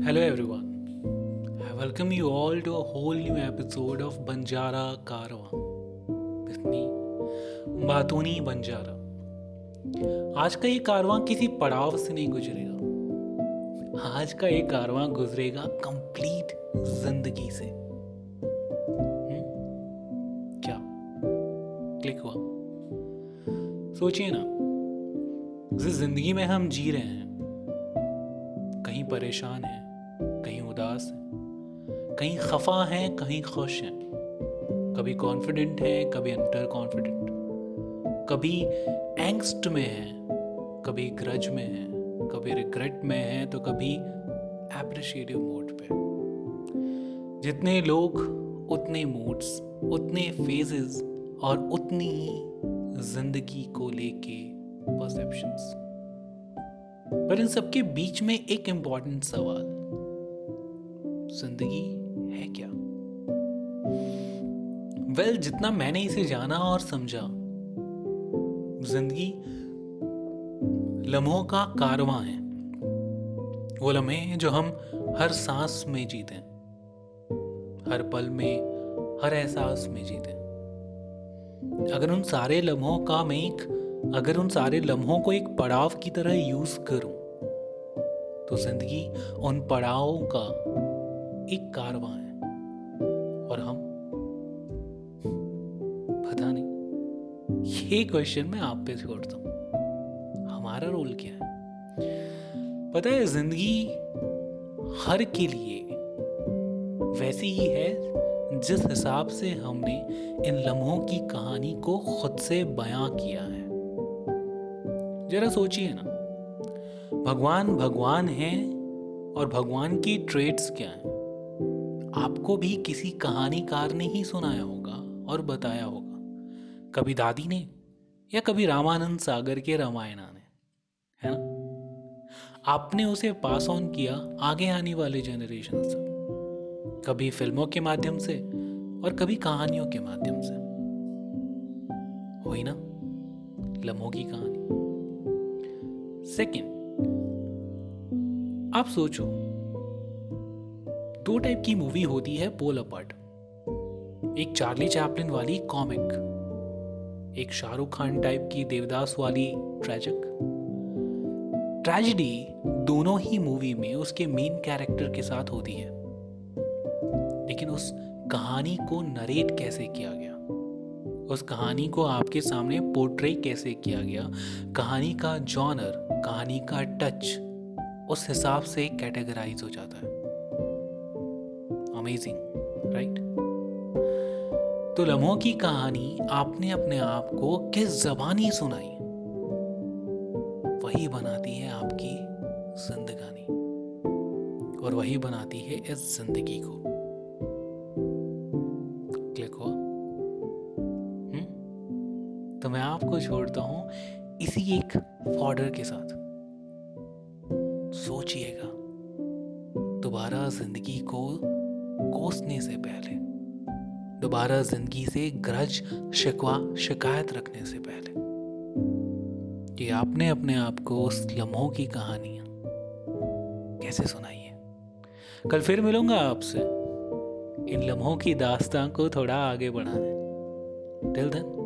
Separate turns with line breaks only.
Hello, everyone. I welcome you all to a whole new episode of Banjara Karwa बातूनी बंजारा आज का ये कारवां किसी पड़ाव से नहीं गुजरेगा। आज का ये कारवां गुजरेगा कंप्लीट ज़िंदगी से। हुँ? क्या? क्लिक हुआ। सोचिए ना, जिस ज़िंदगी में हम जी रहे हैं, कहीं परेशान हैं उदास हैं। कहीं खफा हैं, कहीं खुश हैं। कभी कॉन्फिडेंट हैं, कभी अंडर कॉन्फिडेंट कभी एंगस्ट में हैं, कभी ग्रज में हैं, कभी रिग्रेट में हैं तो कभी एप्रिशिएटिव मोड पे। जितने लोग, उतने मूड्स उतने फेजेस और उतनी ही ज़िंदगी को लेके परसेप्शंस पर इन सबके बीच में एक इंपॉर्टेंट सवाल ज़िंदगी है क्या? वेल well, जितना मैंने इसे जाना और समझा ज़िंदगी लम्हों का कारवां है। वो लम्हे जो हम हर सांस में जीते हर पल में हर एहसास में जीते अगर उन सारे लम्हों का मैं एक अगर उन सारे लम्हों को एक पड़ाव की तरह यूज़ करूँ तो ज़िंदगी उन पड़ावों का एक कारवां है। और हम? पता नहीं। ये क्वेश्चन मैं आप पे छोड़ता हूँ। हमारा रोल क्या है? पता है, ज़िंदगी हर के लिए वैसी ही है, जिस हिसाब से हमने इन लम्हों की कहानी को खुद से बयां किया है। जरा सोचिए ना, भगवान भगवान हैं और भगवान की ट्रेड्स क्या हैं? आपको भी किसी कहानीकार ने ही सुनाया होगा और बताया होगा। कभी दादी ने या कभी रामानंद सागर के रामायणा ने, है ना? आपने उसे पास ऑन किया आगे आने वाले जनरेशन से। कभी फ़िल्मों के माध्यम से और कभी कहानियों के माध्यम से। हुई ना? लम्हों की कहानी। सेकंड आप सोचो दो टाइप की मूवी होती है पोल अपार्ट एक चार्ली चैपलिन वाली कॉमिक एक शाहरुख खान टाइप की देवदास वाली ट्रेजिक ट्रेजिडी दोनों ही मूवी में उसके मेन कैरेक्टर के साथ होती है. लेकिन उस कहानी को नरेट कैसे किया गया? उस कहानी को आपके सामने पोर्ट्रे कैसे किया गया? कहानी का जॉनर कहानी का टच उस हिसाब से कैटेगराइज हो जाता है। अमेजिंग राइट तो लम्हों की कहानी आपने अपने आप को किस जबानी सुनाई? वही बनाती है आपकी जिंदगानी। और वही बनाती है इस ज़िंदगी को। क्लिक हुआ। हम्म? तो मैं आपको छोड़ता हूँ इसी एक ऑर्डर के साथ। सोचिएगा, दोबारा ज़िंदगी को कोसने से पहले, दोबारा ज़िंदगी से ग्रज, शिकवा, शिकायत रखने से पहले। कि आपने अपने आप को उस लम्हों की कहानियाँ कैसे सुनाई है? कल फिर मिलूँगा आपसे। इन लम्हों की दास्तां को थोड़ा आगे बढ़ाने। Till then